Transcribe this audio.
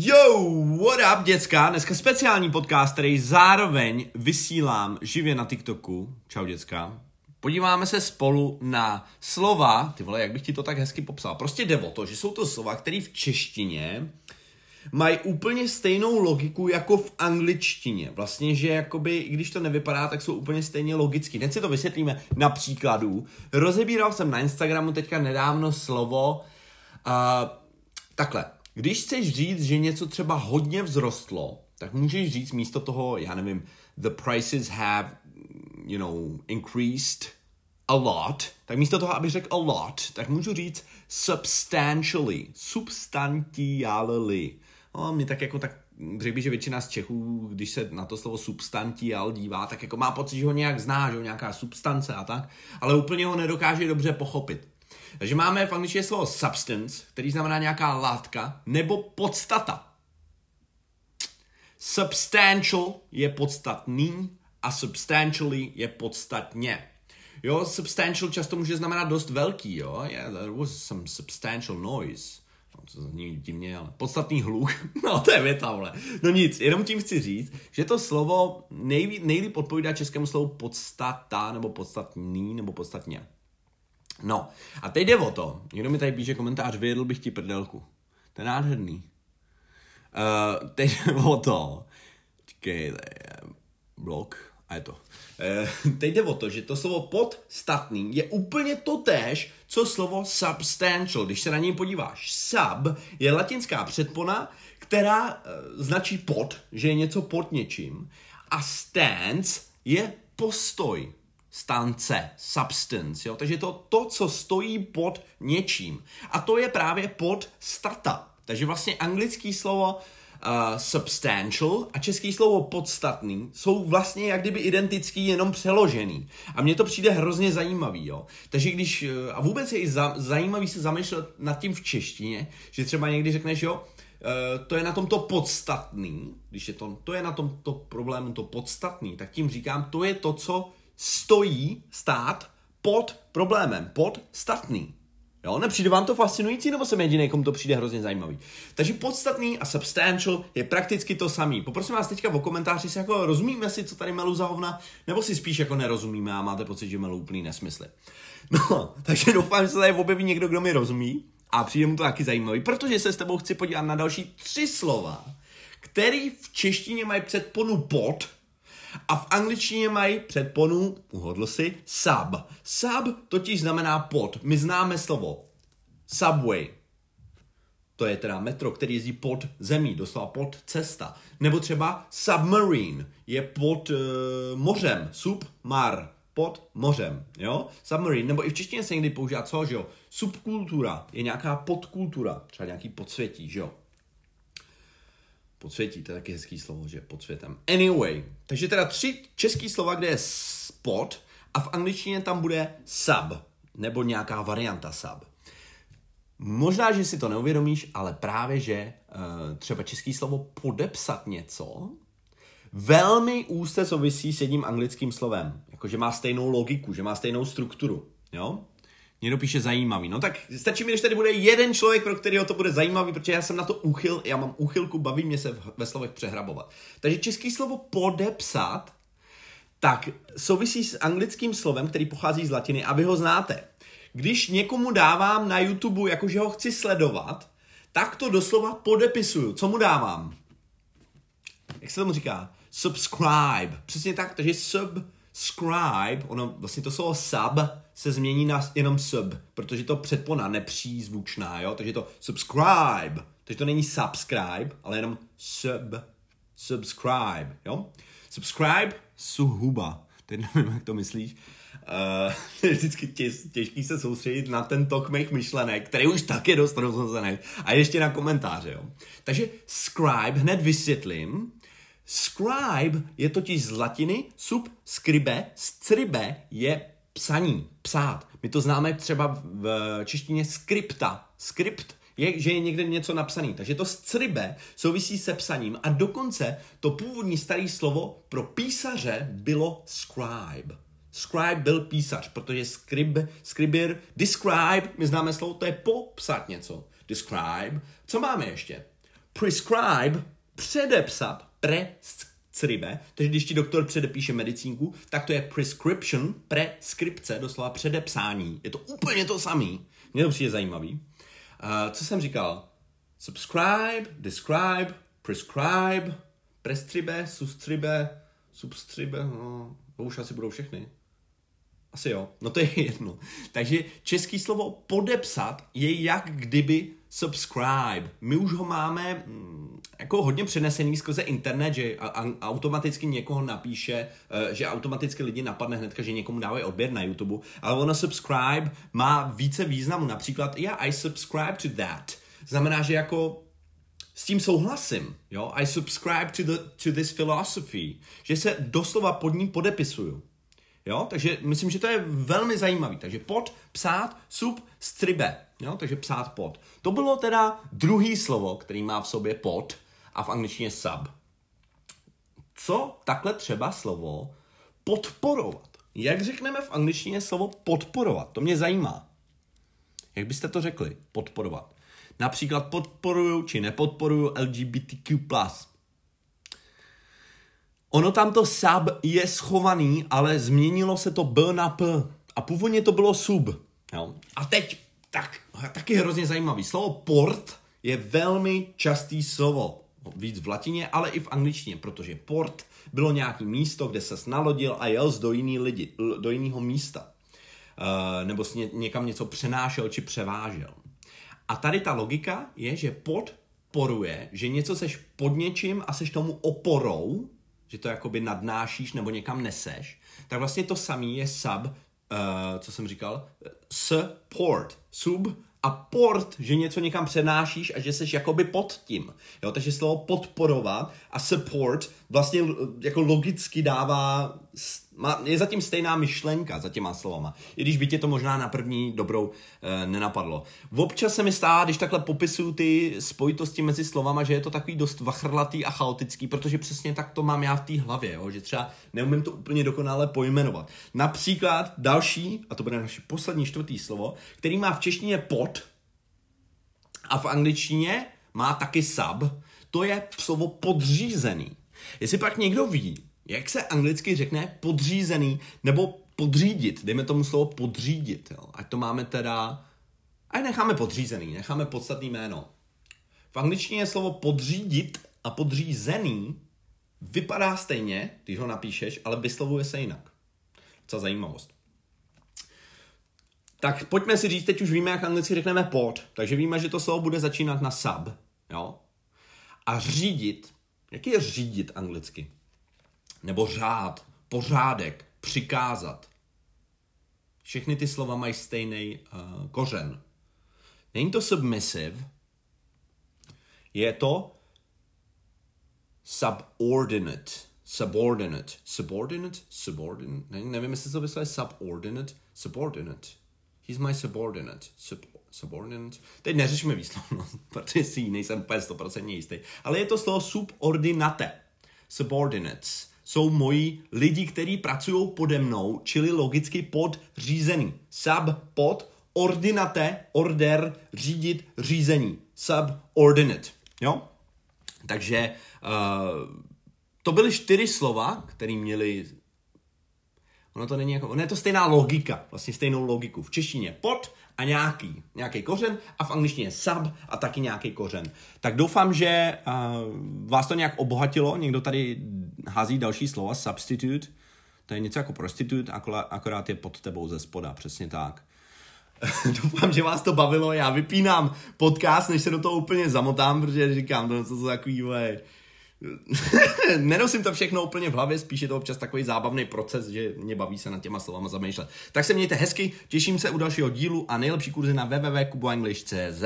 Yo, what up, děcka? Dneska speciální podcast, který zároveň vysílám živě na TikToku. Čau, děcka. Podíváme se spolu na slova, ty vole, jak bych ti to tak hezky popsal. Prostě jde o to, že jsou to slova, které v češtině mají úplně stejnou logiku jako v angličtině. Vlastně, že jakoby, i když to nevypadá, tak jsou úplně stejně logicky. Hned si to vysvětlíme na příkladu. Rozebíral jsem na Instagramu teďka nedávno slovo uh, takhle. Když chceš říct, že něco třeba hodně vzrostlo, tak můžeš říct místo toho, já nevím, the prices have, you know, increased a lot, tak místo toho, abych řekl a lot, tak můžu říct substantially, substantially. No, mě tak jako tak řekl že většina z Čechů, když se na to slovo substantial dívá, tak jako má pocit, že ho nějak zná, že ho nějaká substance a tak, ale úplně ho nedokáže dobře pochopit. Takže máme v angličtině slovo substance, který znamená nějaká látka, nebo podstata. Substantial je podstatný a substantially je podstatně. Jo, substantial často může znamenat dost velký, jo. Yeah, there was some substantial noise. No, to zní divně, ale podstatný hluk. no, to je věta, vole. No nic, jenom tím chci říct, že to slovo nejlíp, odpovídá českému slovu podstata, nebo podstatný, nebo podstatně. No, a teď jde o to. Někdo mi tady píše komentář, vyjedl bych ti prdelku. To je nádherný. Uh, teď jde o to. Čekej, blok. A je to. Uh, teď jde o to, že to slovo podstatný je úplně to též, co slovo substantial. Když se na něj podíváš. Sub je latinská předpona, která uh, značí pod, že je něco pod něčím. A stance je postoj stance, substance, jo? takže to to, co stojí pod něčím. A to je právě pod stata. Takže vlastně anglický slovo uh, substantial a český slovo podstatný jsou vlastně jak kdyby identický, jenom přeložený. A mně to přijde hrozně zajímavý, jo. Takže když, uh, a vůbec je i za, zajímavý se zamýšlet nad tím v češtině, že třeba někdy řekneš, jo, Uh, to je na tomto podstatný, když je to, to je na tomto problému to podstatný, tak tím říkám, to je to, co stojí stát pod problémem, pod statný. Jo, nepřijde vám to fascinující, nebo jsem jediný, komu to přijde hrozně zajímavý. Takže podstatný a substantial je prakticky to samý. Poprosím vás teďka o komentáři, jestli jako rozumíme si, co tady melu za hovna, nebo si spíš jako nerozumíme a máte pocit, že melu úplný nesmysly. No, takže doufám, že se tady objeví někdo, kdo mi rozumí a přijde mu to taky zajímavý, protože se s tebou chci podívat na další tři slova, které v češtině mají předponu pod, a v angličtině mají předponu, uhodl si, sub. Sub totiž znamená pod. My známe slovo subway. To je teda metro, který jezdí pod zemí, doslova pod cesta. Nebo třeba submarine je pod uh, mořem, submar, pod mořem, jo? Submarine, nebo i v češtině se někdy používá co, že jo? Subkultura je nějaká podkultura, třeba nějaký podsvětí, že jo? Podsvětí, to je taky hezký slovo, že pod světem. Anyway, takže teda tři český slova, kde je spot a v angličtině tam bude sub, nebo nějaká varianta sub. Možná, že si to neuvědomíš, ale právě, že uh, třeba český slovo podepsat něco velmi úzce souvisí s jedním anglickým slovem. Jakože má stejnou logiku, že má stejnou strukturu. Jo? Někdo píše zajímavý. No tak stačí mi, když tady bude jeden člověk, pro kterého to bude zajímavý, protože já jsem na to úchyl, já mám úchylku, baví mě se ve slovech přehrabovat. Takže český slovo podepsat, tak souvisí s anglickým slovem, který pochází z latiny a vy ho znáte. Když někomu dávám na YouTube, jakože ho chci sledovat, tak to doslova podepisuju. Co mu dávám? Jak se tomu říká? Subscribe. Přesně tak, takže subscribe, ono vlastně to slovo sub se změní na jenom sub, protože to předpona nepřízvučná, jo, takže to subscribe, takže to není subscribe, ale jenom sub, subscribe, jo. Subscribe, suhuba, teď nevím, jak to myslíš. Uh, je vždycky těž, těžký se soustředit na ten tok mých myšlenek, který už tak je dost rozhozený. A ještě na komentáře, jo. Takže scribe hned vysvětlím. Scribe je totiž z latiny subscribe, scribe je psaní, psát. My to známe třeba v češtině skripta. Skript je, že je někde něco napsaný. Takže to scribe souvisí se psaním a dokonce to původní staré slovo pro písaře bylo scribe. Scribe byl písař, protože scrib, scribir, describe, my známe slovo, to je popsat něco. Describe. Co máme ještě? prescribe, předepsat, prescribe, takže když ti doktor předepíše medicínku, tak to je prescription, preskripce, doslova předepsání. Je to úplně to samý. Mně to přijde zajímavý. Uh, co jsem říkal? Subscribe, describe, prescribe, prestribe, sustribe, substribe, no, to už asi budou všechny. Asi jo, no to je jedno. Takže český slovo podepsat je jak kdyby subscribe. My už ho máme mm, jako hodně přenesený skrze internet, že automaticky někoho napíše, eh, že automaticky lidi napadne hnedka, že někomu dávají odběr na YouTube, ale ono subscribe má více významu. Například, yeah, I subscribe to that. Znamená, že jako s tím souhlasím, jo, I subscribe to, the, to this philosophy, že se doslova pod ní podepisuju. Jo? Takže myslím, že to je velmi zajímavý. Takže pod, psát, sub, stribe. Jo? Takže psát pod. To bylo teda druhý slovo, který má v sobě pod a v angličtině sub. Co takhle třeba slovo podporovat? Jak řekneme v angličtině slovo podporovat? To mě zajímá. Jak byste to řekli? Podporovat. Například podporuju či nepodporuju LGBTQ+. Ono tam to sub je schovaný, ale změnilo se to B na P. A původně to bylo sub. Jo? A teď, tak, taky hrozně zajímavý. Slovo port je velmi častý slovo. Víc v latině, ale i v angličtině, protože port bylo nějaký místo, kde se nalodil a jel do, jiný lidi, do jiného místa. Uh, nebo si někam něco přenášel či převážel. A tady ta logika je, že podporuje, že něco seš pod něčím a seš tomu oporou, že to jakoby nadnášíš nebo někam neseš, tak vlastně to samý je sub, uh, co jsem říkal, support. Sub a port, že něco někam přenášíš a že jsi jakoby pod tím. Jo, takže slovo podporovat a support vlastně jako logicky dává má, je zatím stejná myšlenka za těma slovama, i když by tě to možná na první dobrou e, nenapadlo. Občas se mi stává, když takhle popisuju ty spojitosti mezi slovama, že je to takový dost vachrlatý a chaotický, protože přesně tak to mám já v té hlavě, jo? že třeba neumím to úplně dokonale pojmenovat. Například další, a to bude naše poslední čtvrtý slovo, který má v češtině pod a v angličtině má taky sub, to je slovo podřízený. Jestli pak někdo ví, jak se anglicky řekne podřízený nebo podřídit, dejme tomu slovo podřídit, jo? ať to máme teda, a necháme podřízený, necháme podstatný jméno. V angličtině je slovo podřídit a podřízený vypadá stejně, když ho napíšeš, ale vyslovuje se jinak. Co zajímavost. Tak pojďme si říct, teď už víme, jak anglicky řekneme pod, takže víme, že to slovo bude začínat na sub, jo? A řídit, jaký je řídit anglicky? Nebo řád, pořádek, přikázat. Všechny ty slova mají stejný uh, kořen. Není to submissive, je to subordinate. Subordinate. Subordinate? Subordinate? Ne, nevím, jestli to vyslovuje subordinate. Subordinate. He's my subordinate. Sub, subordinate. Teď neřešíme výslovnost, protože si nejsem úplně 100% jistý. Ale je to slovo subordinate. Subordinates jsou moji lidi, kteří pracují pode mnou, čili logicky podřízený. Sub, pod, ordinate, order, řídit, řízení. Subordinate. Jo? Takže uh, to byly čtyři slova, které měly Ono to není jako, ono je to stejná logika, vlastně stejnou logiku. V češtině pod a nějaký, nějaký kořen a v angličtině sub a taky nějaký kořen. Tak doufám, že uh, vás to nějak obohatilo. Někdo tady hází další slova, substitute. To je něco jako prostitute, akorát je pod tebou ze spoda, přesně tak. Doufám, že vás to bavilo, já vypínám podcast, než se do toho úplně zamotám, protože říkám, to, to jsou takový, Nenosím to všechno úplně v hlavě, spíš je to občas takový zábavný proces, že mě baví se nad těma slovama zamýšlet. Tak se mějte hezky, těším se u dalšího dílu a nejlepší kurzy na www.kuboenglish.cz